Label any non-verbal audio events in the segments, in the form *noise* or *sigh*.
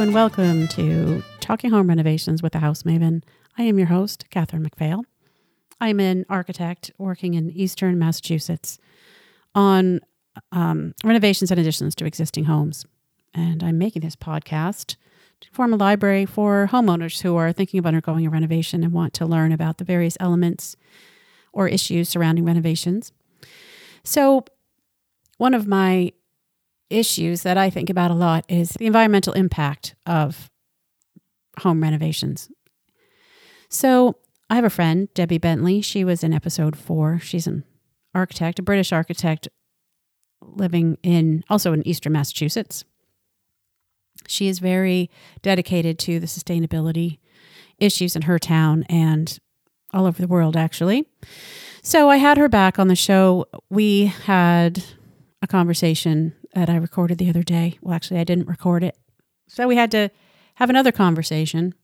and welcome to Talking Home Renovations with the House Maven. I am your host, Catherine McPhail. I'm an architect working in Eastern Massachusetts on um, renovations and additions to existing homes. And I'm making this podcast to form a library for homeowners who are thinking of undergoing a renovation and want to learn about the various elements or issues surrounding renovations. So, one of my issues that I think about a lot is the environmental impact of home renovations. So, I have a friend, Debbie Bentley. She was in episode four. She's an architect, a British architect living in also in Eastern Massachusetts. She is very dedicated to the sustainability issues in her town and all over the world, actually. So I had her back on the show. We had a conversation that I recorded the other day. Well, actually, I didn't record it. So we had to have another conversation.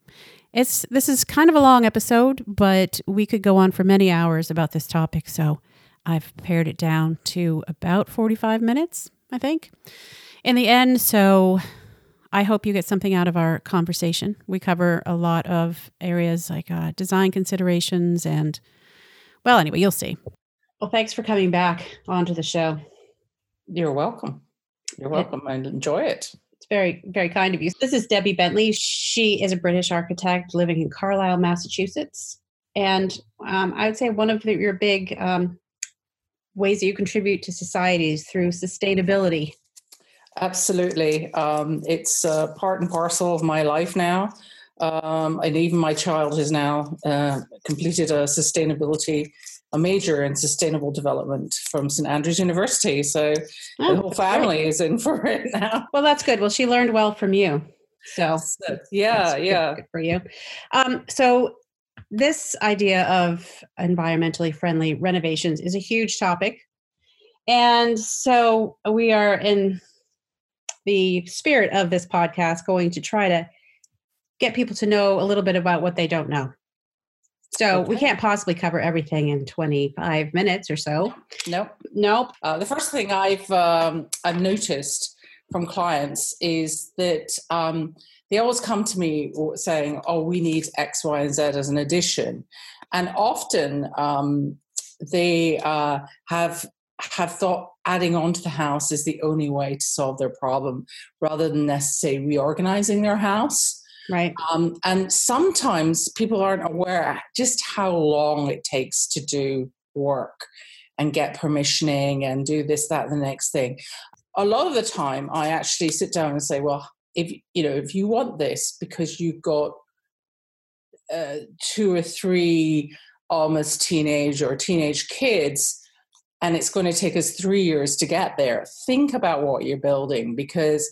It's this is kind of a long episode, but we could go on for many hours about this topic. So I've pared it down to about 45 minutes, I think, in the end. So I hope you get something out of our conversation. We cover a lot of areas like uh, design considerations and, well, anyway, you'll see. Well, thanks for coming back onto the show. You're welcome. You're welcome. and enjoy it. It's very, very kind of you. This is Debbie Bentley. She is a British architect living in Carlisle, Massachusetts. And um, I would say one of the, your big um, ways that you contribute to societies through sustainability. Absolutely. Um, it's uh, part and parcel of my life now. Um, and even my child has now uh, completed a sustainability a major in sustainable development from St Andrews University. So oh, the whole family great. is in for it *laughs* now. Well, that's good. Well, she learned well from you. So, so yeah, yeah, good, good for you. Um, so this idea of environmentally friendly renovations is a huge topic. And so we are in the spirit of this podcast going to try to get people to know a little bit about what they don't know. So okay. we can't possibly cover everything in 25 minutes or so. Nope. Nope. Uh, the first thing I've um, I've noticed from clients is that um, they always come to me saying, "Oh, we need X, Y, and Z as an addition," and often um, they uh, have have thought adding on to the house is the only way to solve their problem, rather than necessarily reorganizing their house. Right. Um, and sometimes people aren't aware just how long it takes to do work and get permissioning and do this, that, the next thing. A lot of the time, I actually sit down and say, well, if you know, if you want this because you've got uh, two or three almost teenage or teenage kids, and it's going to take us three years to get there. Think about what you're building because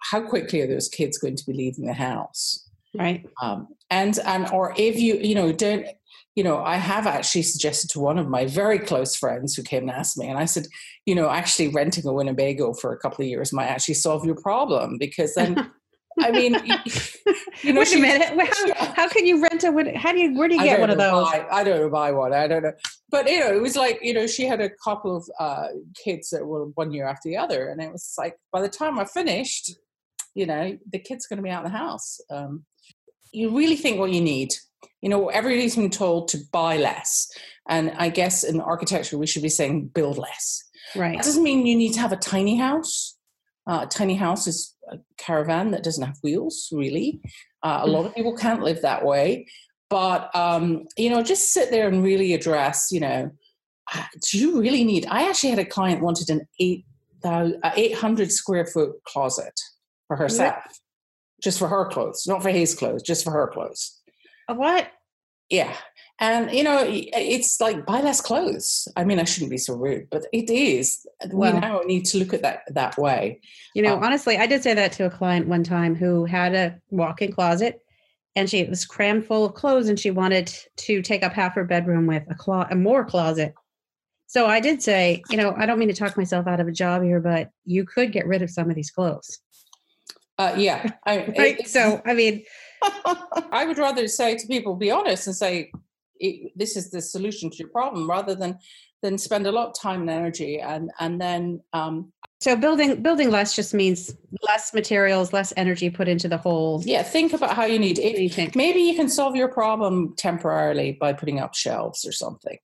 how quickly are those kids going to be leaving the house? Right. Um, and and or if you you know don't you know I have actually suggested to one of my very close friends who came and asked me, and I said, you know, actually renting a Winnebago for a couple of years might actually solve your problem because then. *laughs* I mean, *laughs* you know, wait a minute. How, how can you rent a? How do you? Where do you get one of those? Buy, I don't know buy one. I don't know. But you know, it was like you know, she had a couple of uh, kids that were one year after the other, and it was like by the time I finished, you know, the kid's going to be out of the house. Um, you really think what you need. You know, everybody's been told to buy less. And I guess in architecture, we should be saying build less. Right. That doesn't mean you need to have a tiny house. Uh, a tiny house is a caravan that doesn't have wheels, really. Uh, a lot of people can't live that way. But, um, you know, just sit there and really address, you know, uh, do you really need? I actually had a client wanted an 8, 800 square foot closet for herself, just for her clothes, not for his clothes, just for her clothes. What? Yeah. And, you know, it's like buy less clothes. I mean, I shouldn't be so rude, but it is. Well, we now need to look at that that way. You know, um, honestly, I did say that to a client one time who had a walk in closet and she was crammed full of clothes and she wanted to take up half her bedroom with a, clo- a more closet. So I did say, you know, I don't mean to talk myself out of a job here, but you could get rid of some of these clothes. Uh, yeah. *laughs* I, right. It, so, I mean, *laughs* I would rather say to people, be honest and say, this is the solution to your problem rather than than spend a lot of time and energy and and then um, So building building less just means less materials, less energy put into the whole. Yeah, think about how you need it. Maybe you can solve your problem temporarily by putting up shelves or something,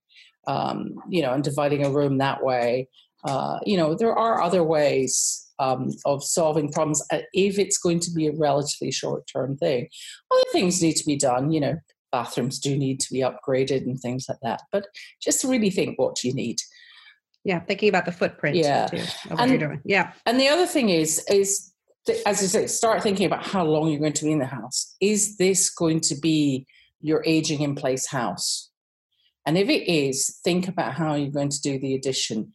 um, you know, and dividing a room that way. Uh, you know, there are other ways um, of solving problems uh, if it's going to be a relatively short term thing. Other things need to be done. You know, bathrooms do need to be upgraded and things like that. But just really think what you need. Yeah, thinking about the footprint. Yeah, too, of what doing. Yeah, and the other thing is is as I say, start thinking about how long you're going to be in the house. Is this going to be your aging in place house? And if it is, think about how you're going to do the addition.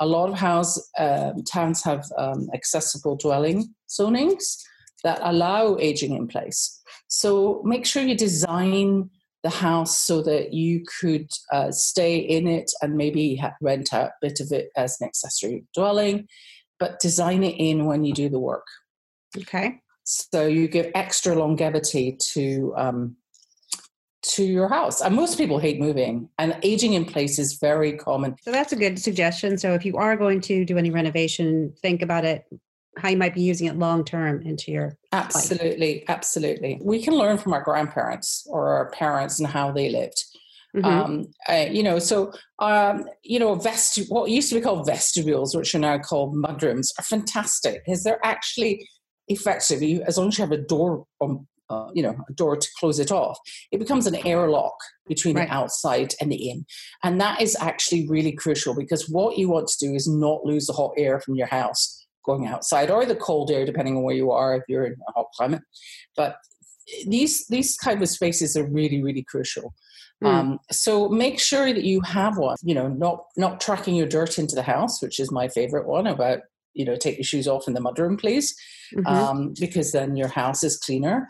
A lot of house um, towns have um, accessible dwelling zonings that allow aging in place. So make sure you design the house so that you could uh, stay in it and maybe rent out a bit of it as an accessory dwelling, but design it in when you do the work. Okay. So you give extra longevity to um, to your house. And most people hate moving, and aging in place is very common. So that's a good suggestion. So if you are going to do any renovation, think about it how you might be using it long term into your absolutely life. absolutely we can learn from our grandparents or our parents and how they lived mm-hmm. um, uh, you know so um, you know vest what used to be called vestibules which are now called mudrooms are fantastic because they're actually effective you, as long as you have a door on uh, you know a door to close it off it becomes an airlock between right. the outside and the in and that is actually really crucial because what you want to do is not lose the hot air from your house going outside or the cold air, depending on where you are if you're in a hot climate. But these these kind of spaces are really really crucial. Mm. Um, so make sure that you have one. You know, not not tracking your dirt into the house, which is my favorite one about you know take your shoes off in the mudroom, please, mm-hmm. um, because then your house is cleaner.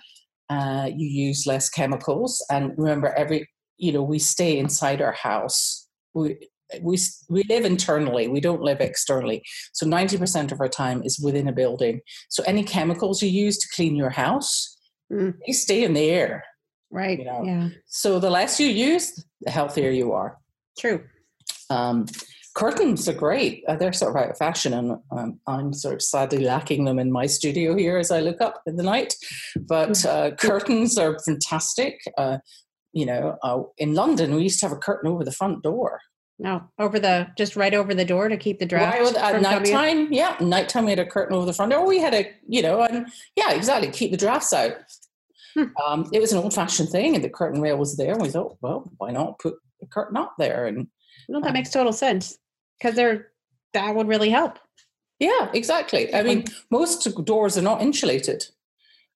Uh, you use less chemicals, and remember, every you know we stay inside our house. We, we we live internally we don't live externally so 90% of our time is within a building so any chemicals you use to clean your house mm. they stay in the air right you know? yeah so the less you use the healthier you are true um, curtains are great uh, they're sort of out of fashion and um, i'm sort of sadly lacking them in my studio here as i look up in the night but mm. uh, curtains are fantastic uh, you know, uh, in London, we used to have a curtain over the front door. No, over the just right over the door to keep the draft. Right, at nighttime, yeah, nighttime we had a curtain over the front door. We had a, you know, and yeah, exactly, keep the drafts out. Hmm. Um, it was an old-fashioned thing, and the curtain rail was there. And we thought, well, why not put the curtain up there? And no, that um, makes total sense because they're that would really help. Yeah, exactly. I mean, most doors are not insulated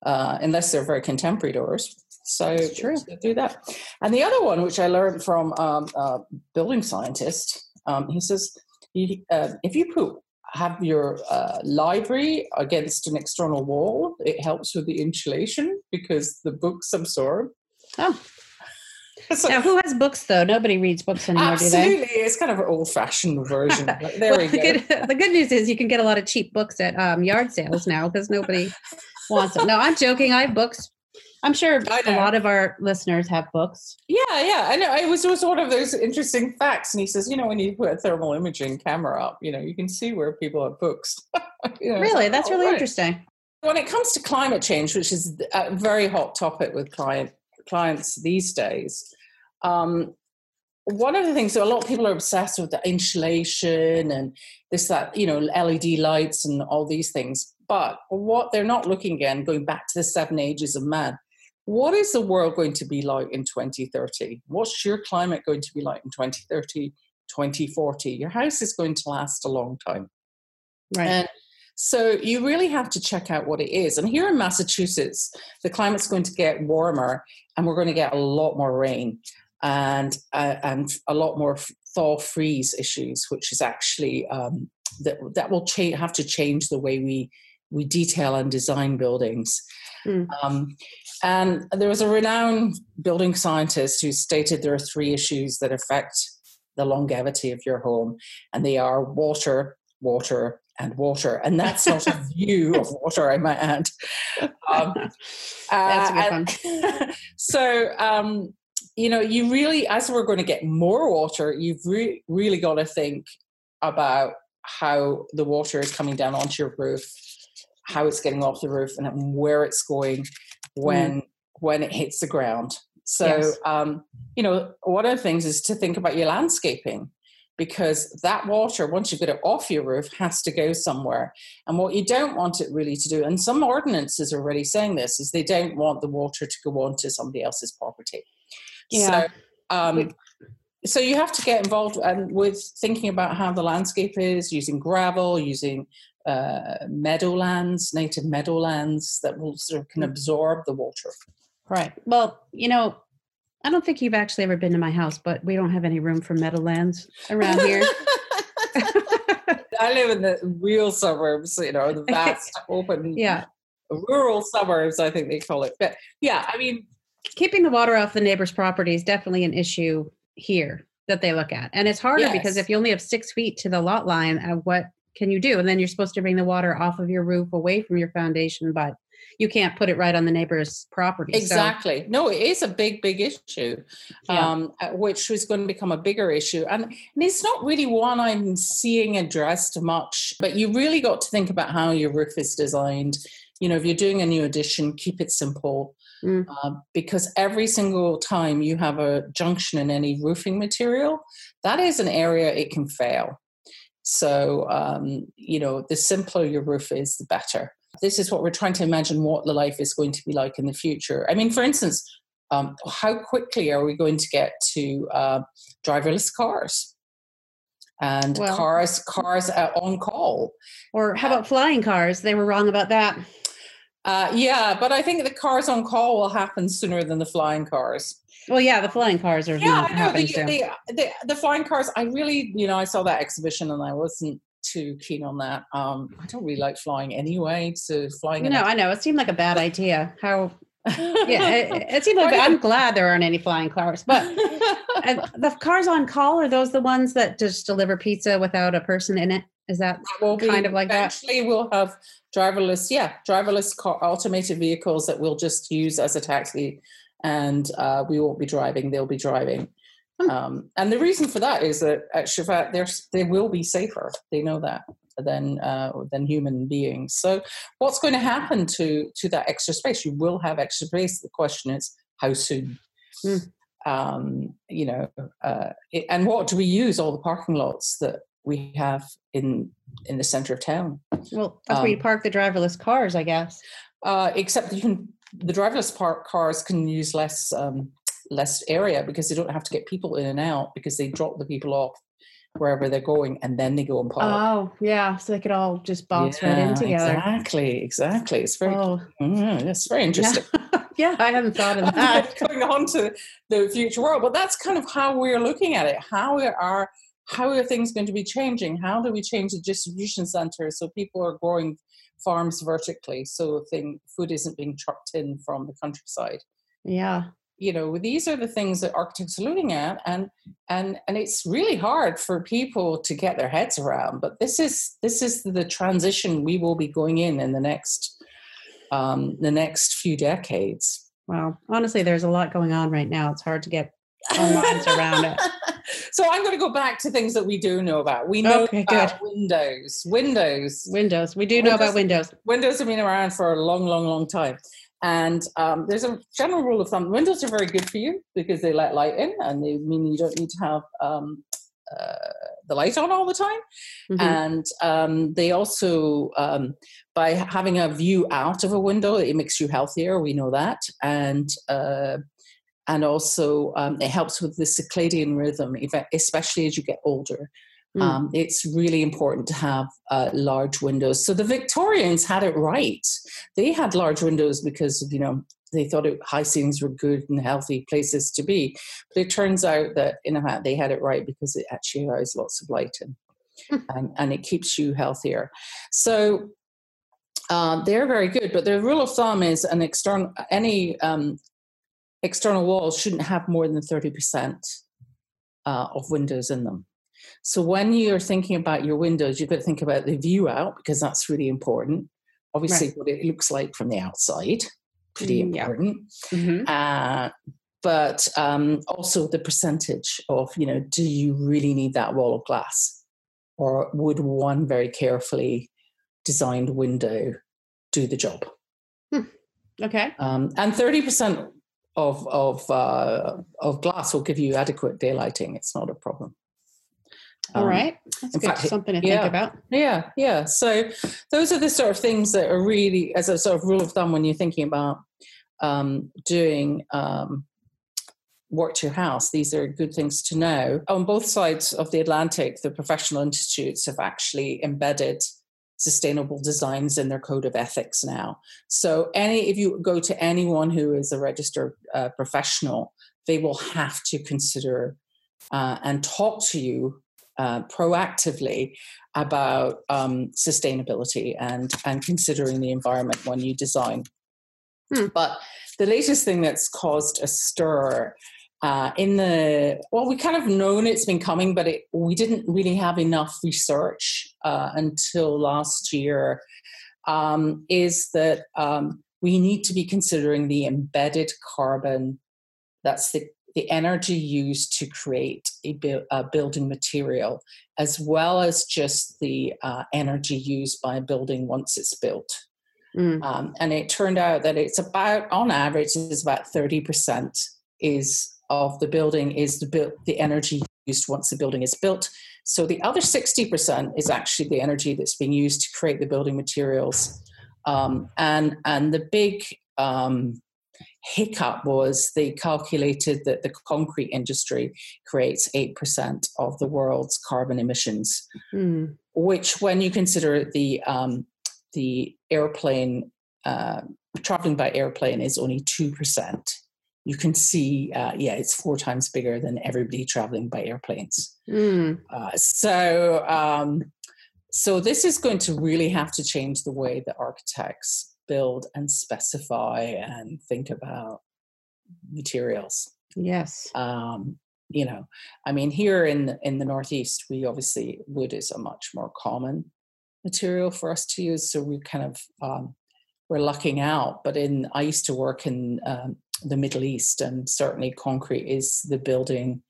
uh, unless they're very contemporary doors. So true. do that. And the other one, which I learned from um, a building scientist, um, he says, you, uh, if you put have your uh, library against an external wall, it helps with the insulation because the books absorb. Oh. So, now, who has books though? Nobody reads books anymore, absolutely. It's kind of an old-fashioned version. *laughs* there well, we go. The good, the good, news is you can get a lot of cheap books at um, yard sales now because nobody wants them. No, I'm joking. I have books I'm sure a lot of our listeners have books. Yeah, yeah. I know. It was, was one of those interesting facts. And he says, you know, when you put a thermal imaging camera up, you know, you can see where people have books. *laughs* you know, really? Like, That's oh, really right. interesting. When it comes to climate change, which is a very hot topic with client clients these days, um, one of the things, so a lot of people are obsessed with the insulation and this, that, you know, LED lights and all these things. But what they're not looking again, going back to the seven ages of man, what is the world going to be like in 2030? What's your climate going to be like in 2030, 2040? Your house is going to last a long time. Right. And so you really have to check out what it is. And here in Massachusetts, the climate's going to get warmer and we're going to get a lot more rain and uh, and a lot more thaw freeze issues, which is actually um, that that will cha- have to change the way we we detail and design buildings. Mm. Um, and there was a renowned building scientist who stated there are three issues that affect the longevity of your home, and they are water, water, and water. And that's not a view of water, I might add. Um, that's a good uh, one. *laughs* so, um, you know, you really, as we're going to get more water, you've re- really got to think about how the water is coming down onto your roof, how it's getting off the roof, and where it's going when mm. when it hits the ground. So, yes. um, you know, one of the things is to think about your landscaping because that water, once you get it off your roof, has to go somewhere. And what you don't want it really to do, and some ordinances are already saying this, is they don't want the water to go onto somebody else's property. Yeah. So, um, so you have to get involved and with thinking about how the landscape is, using gravel, using uh, meadowlands, native meadowlands that will sort of can mm. absorb the water. Right. Well, you know, I don't think you've actually ever been to my house, but we don't have any room for meadowlands around here. *laughs* *laughs* I live in the real suburbs, you know, the *laughs* vast open yeah. rural suburbs, I think they call it. But yeah, I mean keeping the water off the neighbor's property is definitely an issue here that they look at. And it's harder yes. because if you only have six feet to the lot line, uh, what can you do? And then you're supposed to bring the water off of your roof away from your foundation, but you can't put it right on the neighbor's property. Exactly. So. No, it is a big, big issue, yeah. um, uh, which is going to become a bigger issue. And, and it's not really one I'm seeing addressed much, but you really got to think about how your roof is designed. You know, if you're doing a new addition, keep it simple. Mm. Uh, because every single time you have a junction in any roofing material, that is an area it can fail. So, um, you know, the simpler your roof is, the better. This is what we're trying to imagine what the life is going to be like in the future. I mean, for instance, um, how quickly are we going to get to uh, driverless cars? and well, cars cars on call or how about flying cars they were wrong about that uh, yeah but i think the cars on call will happen sooner than the flying cars well yeah the flying cars are yeah, happening the, the, the, the, flying cars i really you know i saw that exhibition and i wasn't too keen on that. Um, I don't really like flying anyway. So flying. No, I know it seemed like a bad idea. How? *laughs* yeah, it, it seemed like I'm glad there aren't any flying cars. But *laughs* the cars on call are those the ones that just deliver pizza without a person in it? Is that will kind of like eventually that? we'll have driverless, yeah, driverless car, automated vehicles that we'll just use as a taxi, and uh, we won't be driving; they'll be driving. Hmm. Um, and the reason for that is that at Chevet, they will be safer. They know that than uh, than human beings. So, what's going to happen to to that extra space? You will have extra space. The question is, how soon? Mm. Um, you know, uh, it, and what do we use all the parking lots that we have in in the center of town? Well, that's um, where you um, park the driverless cars, I guess. Uh, except you can, the driverless park cars can use less um, less area because they don't have to get people in and out because they drop the people off wherever they're going and then they go and park. Oh, yeah. So they could all just bounce yeah, right in together. Exactly, exactly. It's very oh. mm, it's very interesting. Yeah. *laughs* yeah, I hadn't thought of *laughs* that. Going on to the future world. But that's kind of how we're looking at it. How we are how are things going to be changing? How do we change the distribution center so people are growing farms vertically so thing food isn't being trucked in from the countryside? Yeah you know these are the things that architects are looking at and and and it's really hard for people to get their heads around but this is this is the transition we will be going in in the next um the next few decades well honestly there's a lot going on right now it's hard to get *laughs* our minds around it so i'm going to go back to things that we do know about we know okay, about good. windows windows windows we do know about windows windows have been around for a long long long time and um, there's a general rule of thumb: windows are very good for you because they let light in, and they mean you don't need to have um, uh, the light on all the time. Mm-hmm. And um, they also, um, by having a view out of a window, it makes you healthier. We know that, and uh, and also um, it helps with the circadian rhythm, especially as you get older. Mm. Um, it's really important to have uh, large windows. So the Victorians had it right. They had large windows because you know they thought it, high ceilings were good and healthy places to be. But it turns out that in a, they had it right because it actually allows lots of light in, hmm. and, and it keeps you healthier. So uh, they're very good. But the rule of thumb is an external any um, external walls shouldn't have more than thirty percent uh, of windows in them. So when you're thinking about your windows, you've got to think about the view out because that's really important. Obviously, right. what it looks like from the outside, pretty mm, important. Yeah. Mm-hmm. Uh, but um, also the percentage of, you know, do you really need that wall of glass? or would one very carefully designed window do the job? Hmm. Okay. Um, and 30% of, of, uh, of glass will give you adequate daylighting. It's not a problem. All um, right, That's good. Fact, something to yeah, think about. Yeah, yeah. So those are the sort of things that are really, as a sort of rule of thumb, when you're thinking about um, doing um, work to your house, these are good things to know. On both sides of the Atlantic, the professional institutes have actually embedded sustainable designs in their code of ethics now. So any if you go to anyone who is a registered uh, professional, they will have to consider uh, and talk to you uh, proactively about um, sustainability and and considering the environment when you design. Hmm. But the latest thing that's caused a stir uh, in the well, we kind of known it's been coming, but it, we didn't really have enough research uh, until last year. Um, is that um, we need to be considering the embedded carbon that's the the energy used to create a, bu- a building material, as well as just the uh, energy used by a building once it's built. Mm. Um, and it turned out that it's about, on average, is about 30% is of the building is the, bu- the energy used once the building is built. So the other 60% is actually the energy that's being used to create the building materials. Um, and, and the big um, hiccup was they calculated that the concrete industry creates 8% of the world's carbon emissions, mm. which, when you consider the, um, the airplane, uh, traveling by airplane is only 2%. You can see, uh, yeah, it's four times bigger than everybody traveling by airplanes. Mm. Uh, so, um, so this is going to really have to change the way that architects build and specify and think about materials. Yes. Um, you know, I mean, here in the, in the Northeast, we obviously wood is a much more common material for us to use, so we kind of um, we're lucking out. But in I used to work in um, the Middle East, and certainly concrete is the building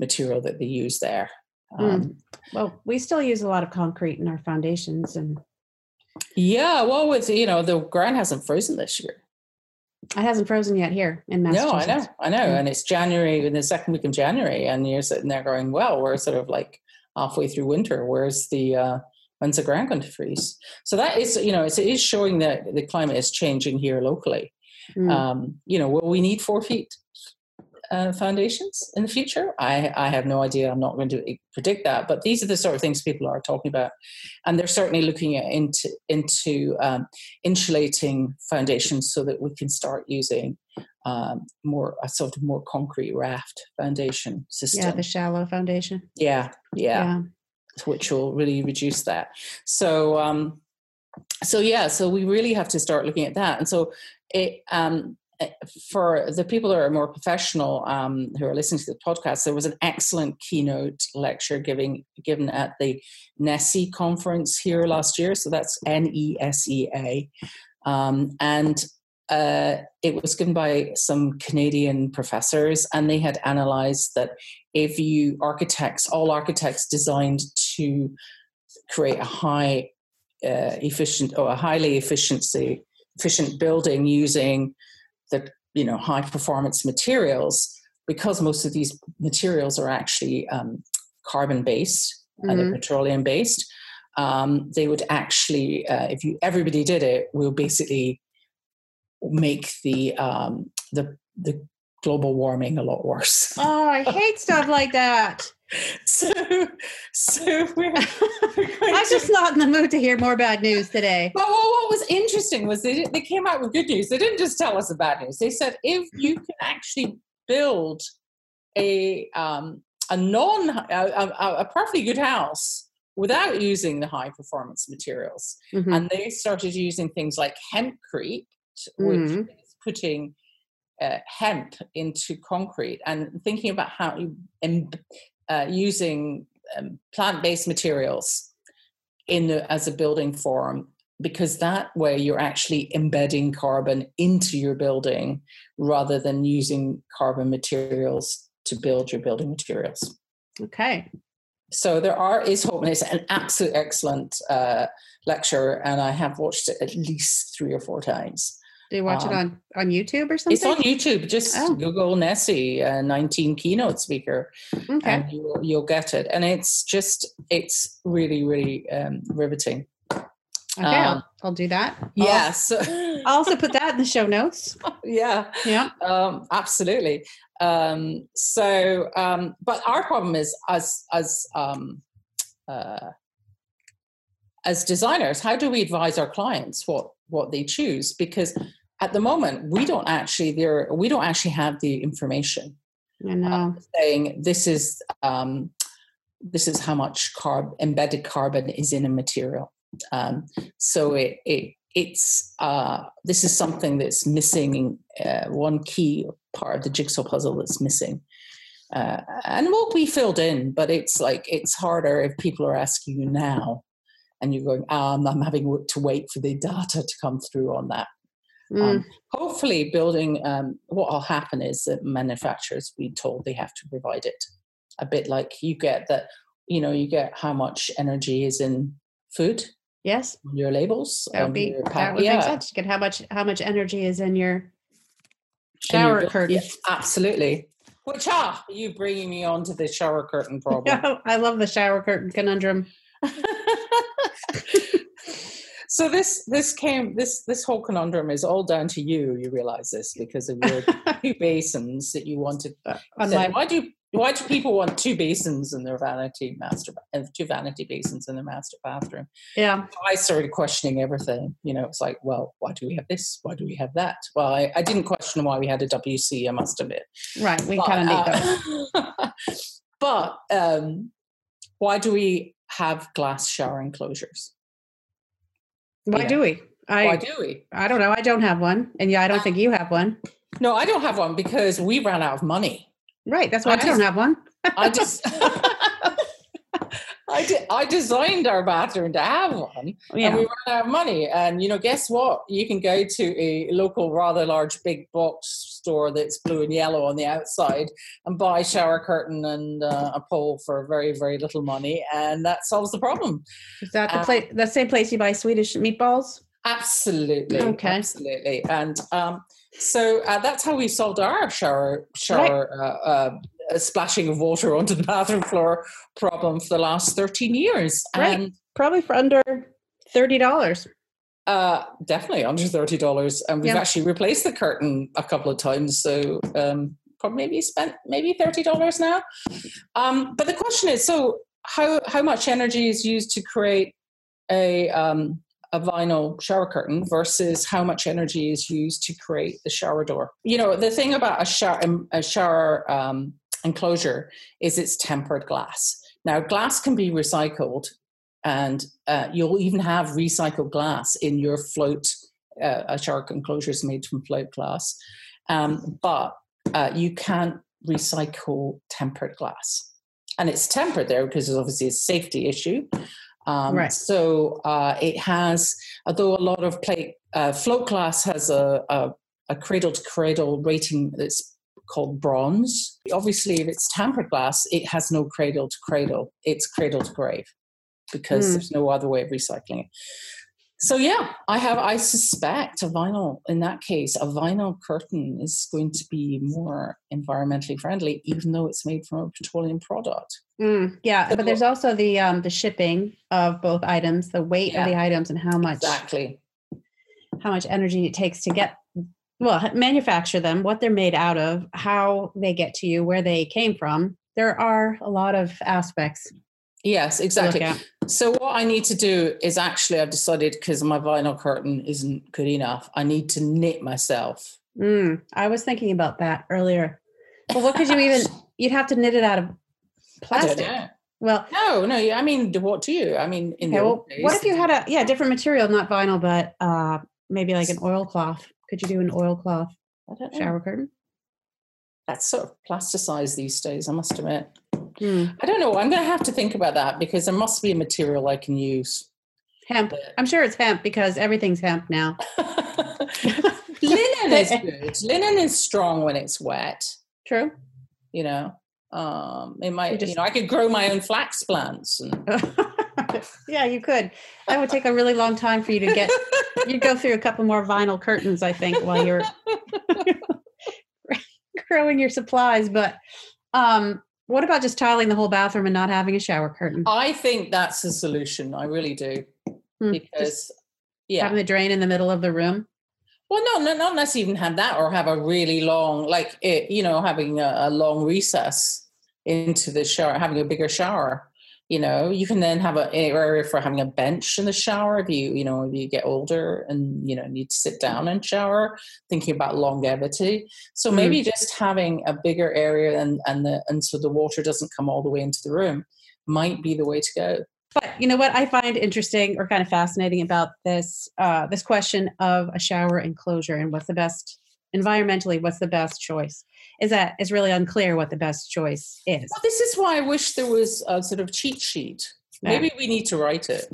material that they use there. Hmm. Um, mm. Well, we still use a lot of concrete in our foundations and yeah, well, with you know the ground hasn't frozen this year. It hasn't frozen yet here in Massachusetts. No, I know, I know, yeah. and it's January in the second week of January, and you're sitting there going, "Well, we're sort of like halfway through winter. Where's the uh, when's the ground going to freeze?" So that is, you know, it is showing that the climate is changing here locally. Mm. Um, you know, will we need four feet uh, foundations in the future? I, I have no idea. I'm not going to predict that, but these are the sort of things people are talking about, and they're certainly looking at into into um, insulating foundations so that we can start using um, more a sort of more concrete raft foundation system. Yeah, the shallow foundation. Yeah, yeah, yeah. which will really reduce that. So. Um, so yeah, so we really have to start looking at that, and so it um, Eh, for the people that are more professional um, who are listening to the podcast, there was an excellent keynote lecture giving given at the NESEA conference here last year. So that's N E S E A, um, and uh, it was given by some Canadian professors, and they had analysed that if you architects, all architects designed to create a high uh, efficient or a highly efficiency efficient building using the you know high performance materials because most of these materials are actually um, carbon based mm-hmm. and petroleum based um, they would actually uh, if you everybody did it will basically make the um, the the global warming a lot worse. *laughs* Oh i hate stuff like that. *laughs* So so *laughs* we're, we're i'm just not in the mood to hear more bad news today. Well, well what was interesting was they, they came out with good news. They didn't just tell us the bad news. They said if you can actually build a um, a non a, a, a, perfectly good house without using the high performance materials. Mm-hmm. and they started using things like hempcrete which mm-hmm. is putting uh, hemp into concrete and thinking about how you uh, using um, plant-based materials in the, as a building form because that way you're actually embedding carbon into your building rather than using carbon materials to build your building materials. Okay. so there are is hope, and it's an absolute excellent uh, lecture, and I have watched it at least three or four times. Do you watch um, it on on YouTube or something? It's on YouTube. Just oh. Google NESEA, uh, 19 keynote speaker, okay. and you'll, you'll get it. And it's just it's really really um, riveting. Okay, um, I'll, I'll, do that. Yes. *laughs* I'll also put that in the show notes. *laughs* yeah. Yeah. Um, absolutely. Um, so, um, but our problem is as as um, uh, as designers, how do we advise our clients what what they choose? Because at the moment, we don't actually there we don't actually have the information. I know. Uh, saying this is um, this is how much carb embedded carbon is in a material. Um, so it, it it's uh, this is something that's missing uh, one key part of the jigsaw puzzle that's missing uh, and will be filled in but it's like it's harder if people are asking you now and you're going um, i'm having to wait for the data to come through on that mm. um, hopefully building um, what will happen is that manufacturers be told they have to provide it a bit like you get that you know you get how much energy is in food Yes. On your labels. That would be that would yeah. make sense. Get how much how much energy is in your shower your, curtain. Yeah, absolutely. Which are you bringing me on to the shower curtain *laughs* problem? I love the shower curtain conundrum. *laughs* so this this came this this whole conundrum is all down to you. You realize this because of your *laughs* two basins that you wanted. Uh, my, why do why do people want two basins in their vanity master, uh, two vanity basins in their master bathroom? Yeah. I started questioning everything. You know, it's like, well, why do we have this? Why do we have that? Well, I, I didn't question why we had a WC, I must admit. Right. We kind of need that. *laughs* but um, why do we have glass shower enclosures? Why do we? I, why do we? I don't know. I don't have one. And yeah, I don't uh, think you have one. No, I don't have one because we ran out of money. Right. That's why I, I don't have one. I just *laughs* *laughs* I did, I designed our bathroom to have one, yeah. and we ran out of money. And you know, guess what? You can go to a local, rather large, big box store that's blue and yellow on the outside, and buy a shower curtain and uh, a pole for very, very little money, and that solves the problem. Is that the um, place? The same place you buy Swedish meatballs? Absolutely. Okay. Absolutely. And um, so uh, that's how we solved our shower shower right. uh, uh, splashing of water *laughs* onto the bathroom floor problem for the last 13 years. Right. And probably for under $30. Uh, definitely under $30. And we've yeah. actually replaced the curtain a couple of times. So um, probably maybe spent maybe $30 now. Um, but the question is, so how, how much energy is used to create a um, a vinyl shower curtain versus how much energy is used to create the shower door. You know, the thing about a shower, um, a shower um, enclosure is it's tempered glass. Now, glass can be recycled, and uh, you'll even have recycled glass in your float. Uh, a shower enclosure is made from float glass, um, but uh, you can't recycle tempered glass. And it's tempered there because it's obviously a safety issue. Um, right. So uh, it has, although a lot of plate uh, float glass has a, a, a cradle to cradle rating that's called bronze. Obviously, if it's tempered glass, it has no cradle to cradle. It's cradle to grave because mm. there's no other way of recycling it. So yeah, I have. I suspect a vinyl. In that case, a vinyl curtain is going to be more environmentally friendly, even though it's made from a petroleum product. Mm, yeah, so, but there's also the um, the shipping of both items, the weight yeah, of the items, and how much exactly how much energy it takes to get well manufacture them, what they're made out of, how they get to you, where they came from. There are a lot of aspects Yes, exactly. So what I need to do is actually I've decided because my vinyl curtain isn't good enough. I need to knit myself. Mm, I was thinking about that earlier. But what could you even? *laughs* You'd have to knit it out of plastic. Well, no, no. I mean, what do you? I mean, in okay, well, days, what if you had a yeah different material, not vinyl, but uh maybe like an oilcloth? Could you do an oilcloth shower curtain? That's sort of plasticized these days. I must admit. Mm. I don't know. I'm going to have to think about that because there must be a material I can use. Hemp. I'm sure it's hemp because everything's hemp now. *laughs* Linen is *laughs* good. Linen is strong when it's wet. True. You know, Um, it might, you, just- know, I could grow my own flax plants. And, *laughs* yeah, you could. That would take a really long time for you to get. You'd go through a couple more vinyl curtains, I think, while you're growing your supplies. But um, what about just tiling the whole bathroom and not having a shower curtain? I think that's the solution. I really do. Hmm, Because, yeah. Having the drain in the middle of the room. Well, no, no, not necessarily even have that or have a really long, like, it, you know, having a, a long recess into the shower, having a bigger shower. You know, you can then have a, an area for having a bench in the shower if you, you know, if you get older and, you know, need to sit down and shower, thinking about longevity. So Mm. maybe just having a bigger area and, and the, and so the water doesn't come all the way into the room might be the way to go. But you know what I find interesting or kind of fascinating about this uh, this question of a shower enclosure and what's the best environmentally, what's the best choice? Is that it's really unclear what the best choice is. Well, this is why I wish there was a sort of cheat sheet. Yeah. Maybe we need to write it.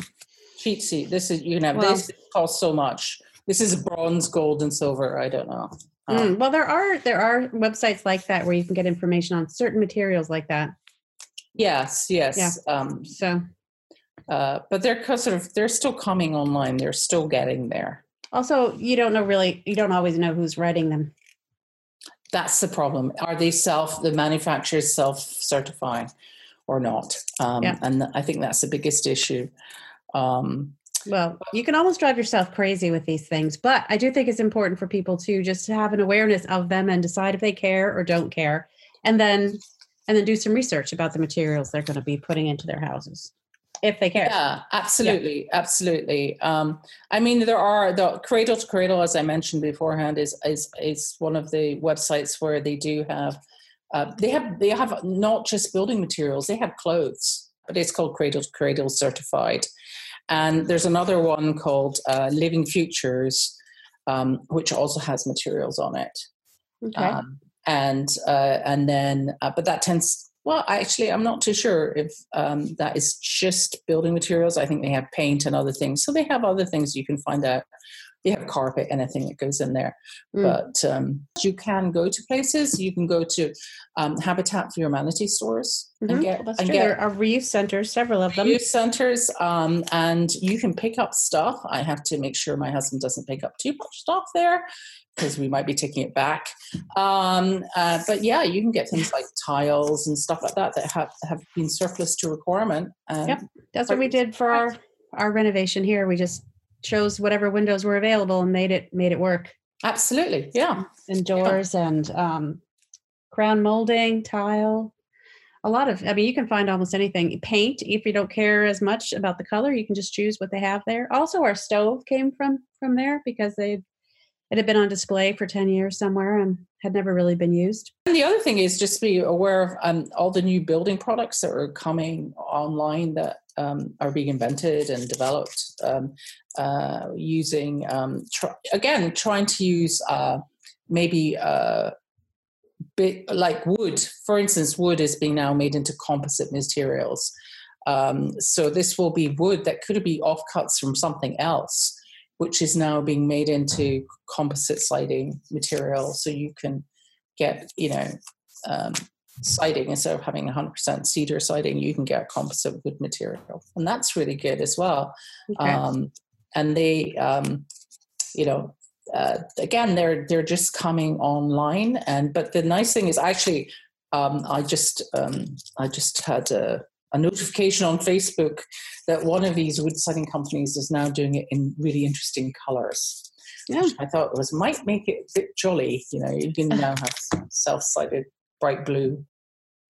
Cheat sheet. This is you can have Well- this costs so much. This is bronze, gold, and silver. I don't know. Um, Mm, well, there are there are websites like that where you can get information on certain materials like that. Yes, yes. Um, So uh, but they're sort of they're still coming online. They're still getting there. also, you don't know really, you don't always know who's writing them. That's the problem. Are they self the manufacturers self certifying or not? Um, Yeah. And I think that's the biggest issue. Um, Well, you can almost drive yourself crazy with these things, but I do think it's important for people to just have an awareness of them and decide if they care or don't care, and then and then do some research about the materials they're going to be putting into their houses, if they care. Yeah, absolutely, absolutely. Um, I mean, there are the Cradle to Cradle, as I mentioned beforehand, is is is one of the websites where they do have uh, they have they have not just building materials, they have clothes, but it's called Cradle to Cradle Certified. And there's another one called uh, Living Futures, um, which also has materials on it. Okay. Um, and uh, and then, uh, but that tends. Well, actually, I'm not too sure if um, that is just building materials. I think they have paint and other things. So they have other things you can find out. They have carpet, anything that goes in there. Mm. But um, you can go to places. You can go to um, Habitat for Humanity stores Mhm. and get Well, and true. get There are reuse centers, several of them. Reuse centers um, and you can pick up stuff i have to make sure my husband doesn't pick up too much stuff there because we might be taking it back um, uh, but yeah you can get things like tiles and stuff like that that have, have been surplus to requirement and Yep. That's what we did for our our renovation here. We just chose whatever windows were available and made it made it work. absolutely yeah And doors and um, crown molding, tile. A lot of, I mean, you can find almost anything. Paint, if you don't care as much about the color, you can just choose what they have there. Also, our stove came from from there because they it had been on display for ten years somewhere and had never really been used. and the other thing is just be aware of um, all the new building products that are coming online that um, are being invented and developed um, uh, using um, tr- again trying to use uh, maybe uh, bit like wood. For instance wood is being now made into composite materials. Um, so this will be wood that could be offcuts from something else which is now being made into composite sliding material so you can get you know um, siding instead of having 100% cedar siding you can get composite wood material and that's really good as well Okay. um, and they um, you know uh, again they're they're just coming online and but the nice thing is actually um, i just um, i just had a, a notification on facebook that one of these wood siding companies is now doing it in really interesting colors yeah. i thought was might make it a bit jolly you know you can now have *laughs* self-sided bright blue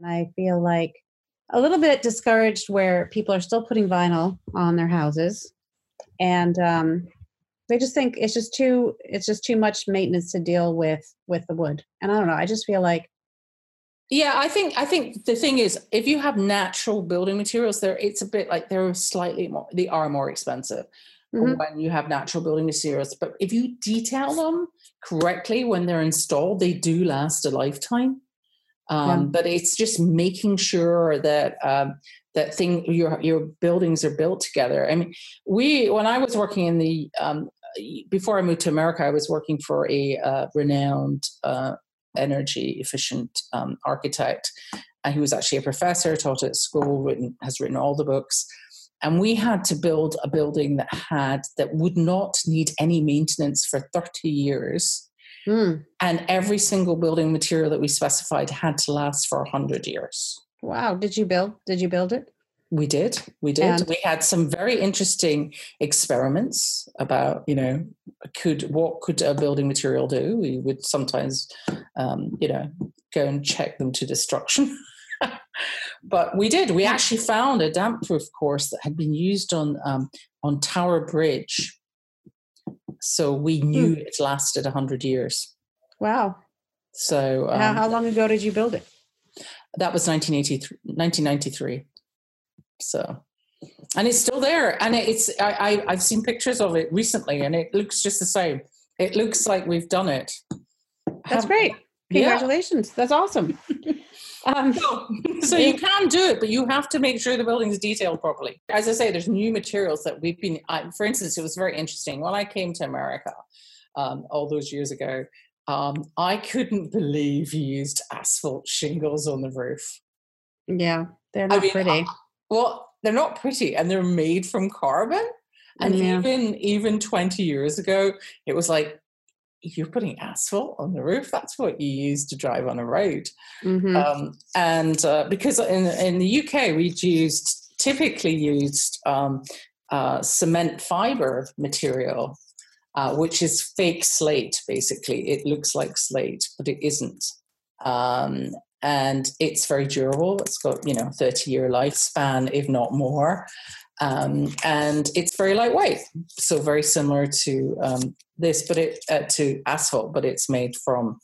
I feel like a little bit discouraged where people are still putting vinyl on their houses, and um, they just think it's just too it's just too much maintenance to deal with with the wood. And I don't know. I just feel like Yeah, I think I think the thing is, if you have natural building materials, there it's a bit like they're slightly more. They are more expensive Mhm. when you have natural building materials, but if you detail them correctly when they're installed, they do last a lifetime. Um, Yeah. But it's just making sure that um, that thing your your buildings are built together. I mean, we when I was working in the um, before I moved to America, I was working for a uh, renowned uh, energy efficient um, architect, and he was actually a professor, taught at school, written has written all the books. And we had to build a building that had that would not need any maintenance for 30 years. Mm. And every single building material that we specified had to last for 100 years. Wow. Did you build? Did you build it? We did. We did. And- we had some very interesting experiments about, you know, could what could a building material do? We would sometimes, um, you know, go and check them to destruction. *laughs* but we did. We actually found a damp proof course that had been used on um, on Tower Bridge, so we knew it lasted hundred years. Wow. So um, how, how long ago did you build it? that was 1983, 1993. So, and it's still there, and it's I, I I've seen pictures of it recently, and it looks just the same. It looks like we've done it. That's great. Yeah. Congratulations. That's awesome. *laughs* um, so *laughs* you can do it, but you have to make sure the building is detailed properly. As I say, there's new materials that we've been. I, for instance, it was very interesting when I came to America um, all those years ago. Um, I couldn't believe you used asphalt shingles on the roof. yeah, they're I not mean, pretty. Well, they're not pretty, and they're made from carbon. And Yeah. even even 20 years ago, it was like you're putting asphalt on the roof. That's what you use to drive on a road. Mhm. Um, and uh, because in in the UK we'd used typically used um, uh, cement fiber material, uh, which is fake slate. Basically, it looks like slate, but it isn't. Um, and it's very durable. It's got you know thirty year lifespan, if not more. Um, and it's very lightweight, so very similar to um, this, but it uh, to asphalt, but it's made from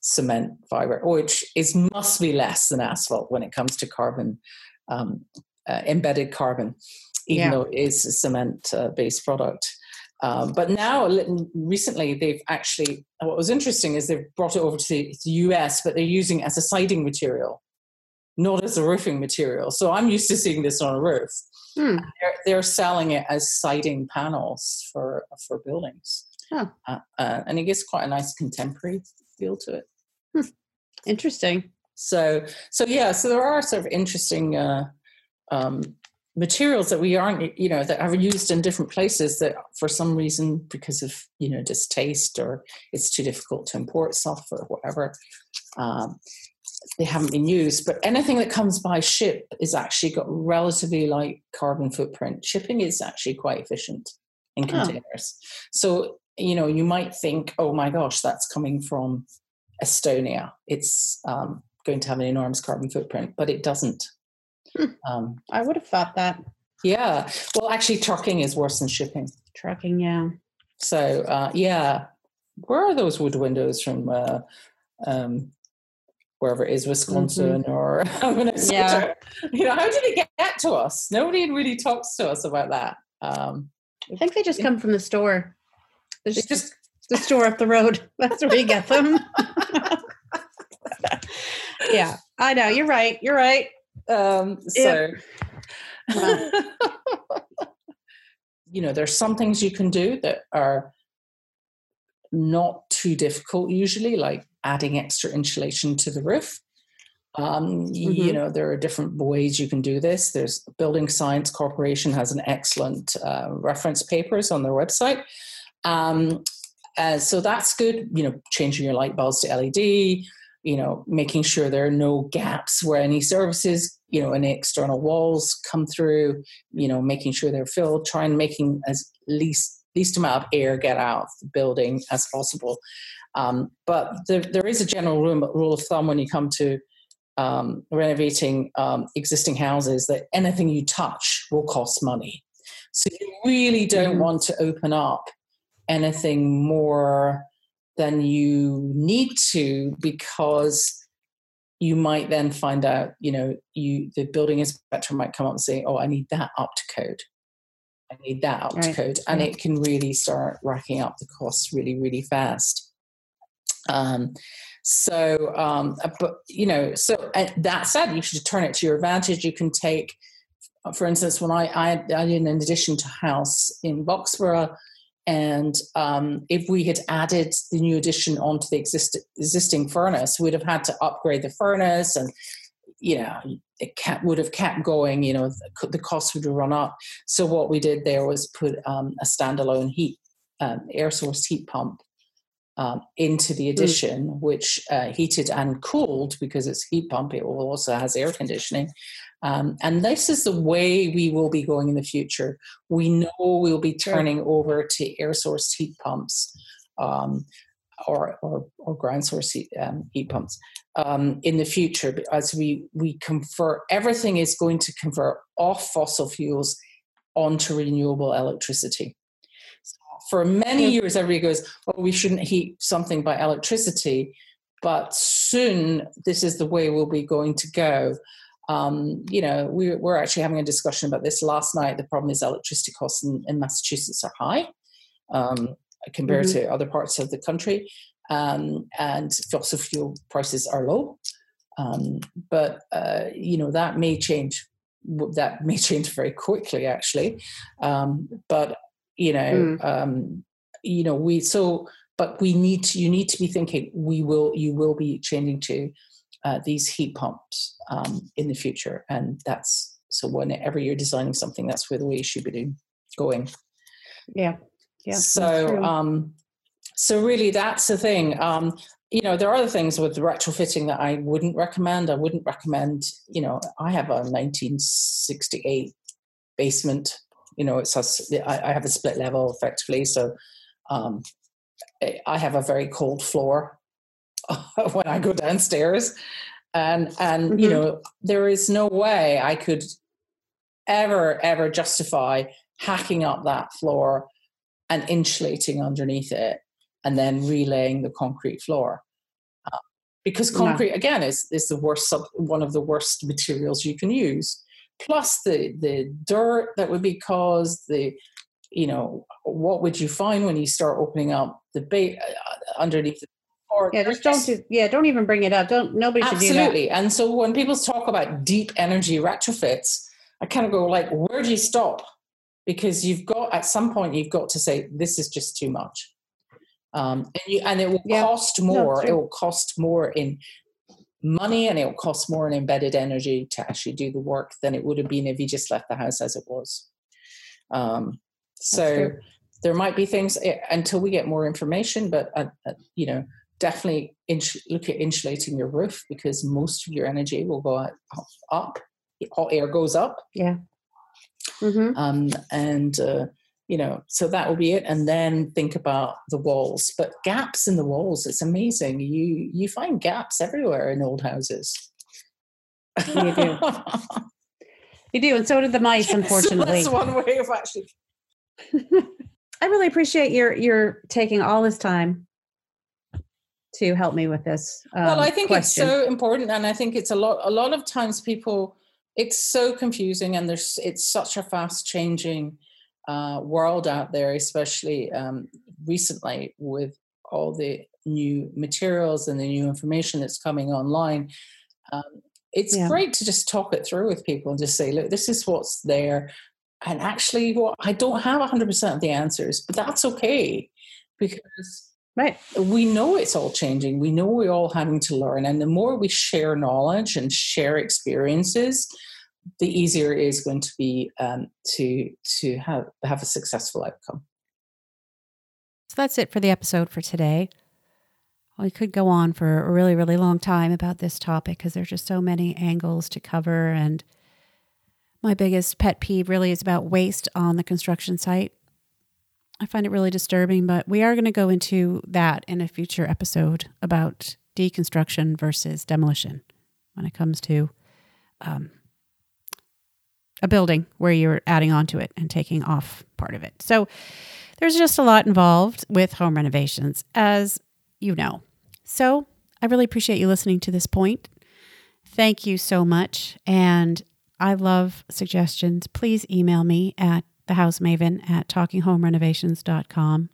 cement fiber, which is must be less than asphalt when it comes to carbon, um, uh, embedded carbon, even Yeah. though it is a cement uh, based product. Um, but now, recently, they've actually, what was interesting is they've brought it over to the, to the US, but they're using it as a siding material, not as a roofing material. So I'm used to seeing this on a roof. Hmm. They're, they're selling it as siding panels for, for buildings. Huh. Uh, uh, and it gives quite a nice contemporary feel to it. Interesting. So, so yeah, so there are sort of interesting uh, um, materials that we aren't, you know, that are used in different places that, for some reason, because of you know distaste or it's too difficult to import stuff or whatever, um, they haven't been used. But anything that comes by ship is actually got relatively light carbon footprint. Shipping is actually quite efficient in Oh. containers. So you know, you might think, oh my gosh, that's coming from Estonia. It's um, going to have an enormous carbon footprint, but it doesn't. Hmm. Um, I would have thought that. yeah. Well, actually, trucking is worse than shipping. Trucking, yeah. So, uh, yeah. Where are those wood windows from? Uh, um, wherever it is, Wisconsin or *laughs* Minnesota. Mm-hmm. Yeah. You know, how did it get to us? Nobody really talks to us about that. Um, I think they just come from the store. There's it's just just the store up the road. *laughs* That's where you get them. *laughs* yeah, I know. You're right. You're right. um, so. Wow. you know, there's some things you can do that are not too difficult usually, like adding extra insulation to the roof. Um, y- You know, there are different ways you can do this. There's Building Science Corporation has an excellent uh, reference papers on their website. Um, uh, so that's good. You know, changing your light bulbs to LED. You know, making sure there are no gaps where any services, you know, any external walls come through. You know, making sure they're filled. Trying making as least least amount of air get out of the building as possible. Um, but there, there is a general rule, rule of thumb when you come to um, renovating um, existing houses that anything you touch will cost money. So you really don't Mhm. want to open up anything more than you need to because you might then find out, you know, you the building inspector might come up and say, "Oh, I need that up to code. I need that up to Right. code," and it can really start racking up the costs really, really fast. Um, so, um, uh, but you know, so uh, that said, you should turn it to your advantage. You can take, uh, for instance, when I I, I did an addition to house in Boxborough, and um, if we had added the new addition onto the exist- existing furnace, we'd have had to upgrade the furnace and you know, it kept, would have kept going. You know, the, the cost would have run up. So what we did there was put um, a standalone heat um, air source heat pump um, into the addition, mm. which uh, heated and cooled because it's heat pump. It also has air conditioning. Um, and this is the way we will be going in the future. We know we'll be turning over to air source heat pumps um, or, or, or, ground source heat, um, heat pumps um, in the future as we, we convert, everything is going to convert off fossil fuels onto renewable electricity for many years, everybody goes, "Oh, we shouldn't heat something by electricity," but soon this is the way we'll be going to go. Um, you know, we, we're actually having a discussion about this last night. The problem is electricity costs in, in Massachusetts are high um, compared mm-hmm. to other parts of the country, um, and fossil fuel prices are low. Um, but uh, you know that may change. That *laughs* may change very quickly, actually. Um, but you know mm. um, you know we so but we need to you need to be thinking we will you will be changing to uh, these heat pumps um, in the future and that's so whenever you're designing something that's where the way you should be doing, going yeah yeah so um so really that's the thing um you know there are other things with retrofitting that i wouldn't recommend. I wouldn't recommend you know i have a 1968 basement you know, it's a, I, I have a split level effectively, so um, I have a very cold floor *laughs* when I go downstairs, and and mm-hmm. you know, there is no way I could ever ever justify hacking up that floor and insulating underneath it and then relaying the concrete floor. Uh, because concrete again is is the worst sub, one of the worst materials you can use. Plus the the dirt that would be caused the you know what would you find when you start opening up the bait uh, underneath the or yeah just don't do, yeah don't even bring it up. Don't nobody should absolutely. And so when people talk about deep energy retrofits i kind of go like where do you stop because you've got at some point you've got to say this is just too much um, and, you, and it will yeah. cost more no, it will cost more in money and it will cost more in embedded energy to actually do the work than it would have been if you just left the house as it was. Um, so there might be things eh, until we get more information, but uh, uh, you know, definitely ins- look at insulating your roof because most of your energy will go up. All air goes up. Yeah. Mm-hmm. Um, and uh, you know so that will be it and then think about the walls. But gaps in the walls it's amazing. You you find gaps everywhere in old houses. You do. *laughs* You do and so do the mice *laughs* unfortunately. so that's one way of actually *laughs* i really appreciate your your taking all this time to help me with this um, well i think question. it's so important and i think it's a lot a lot of times people it's so confusing and there's it's such a fast changing uh, world out there, especially um, recently with all the new materials and the new information that's coming online. Um, it's yeah. great to just talk it through with people and just say, look, this is what's there. And actually, what I don't have 100% of the answers, but that's okay because right. we know it's all changing. We know we're all having to learn. And the more we share knowledge and share experiences, the easier it is going to be um, to to have have a successful outcome. So that's it for the episode for today. We could go on for a really, really long time about this topic because there's just so many angles to cover. And my biggest pet peeve really is about waste on the construction site. I find it really disturbing, but we are going to go into that in a future episode about deconstruction versus demolition when it comes to um, a building where you're adding on to it and taking off part of it. So there's just a lot involved with home renovations, as you know. So I really appreciate you listening to this point. Thank you so much. And I love suggestions. Please email me at thehousemaven at talkinghomerenovations.com.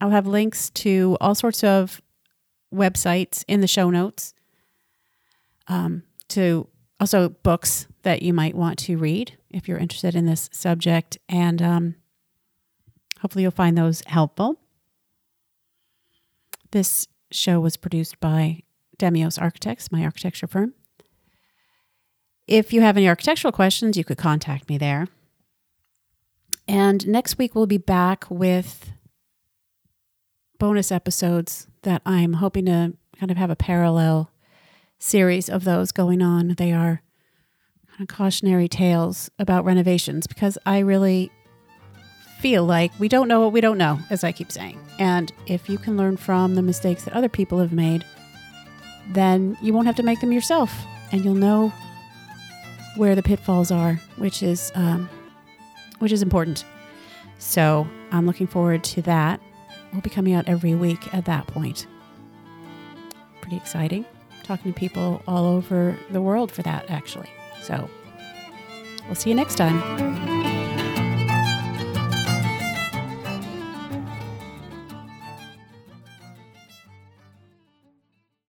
I'll have links to all sorts of websites in the show notes um, to also books that you might want to read if you're interested in this subject. And um, hopefully you'll find those helpful. This show was produced by Demios Architects, my architecture firm. If you have any architectural questions, you could contact me there. And next week, we'll be back with bonus episodes that I'm hoping to kind of have a parallel series of those going on. They are kind of cautionary tales about renovations because I really feel like we don't know what we don't know, as I keep saying. And if you can learn from the mistakes that other people have made, then you won't have to make them yourself and you'll know where the pitfalls are, which is um, which is important. So I'm looking forward to that. We'll be coming out every week at that point. Pretty exciting. Talking to people all over the world for that, actually. So we'll see you next time.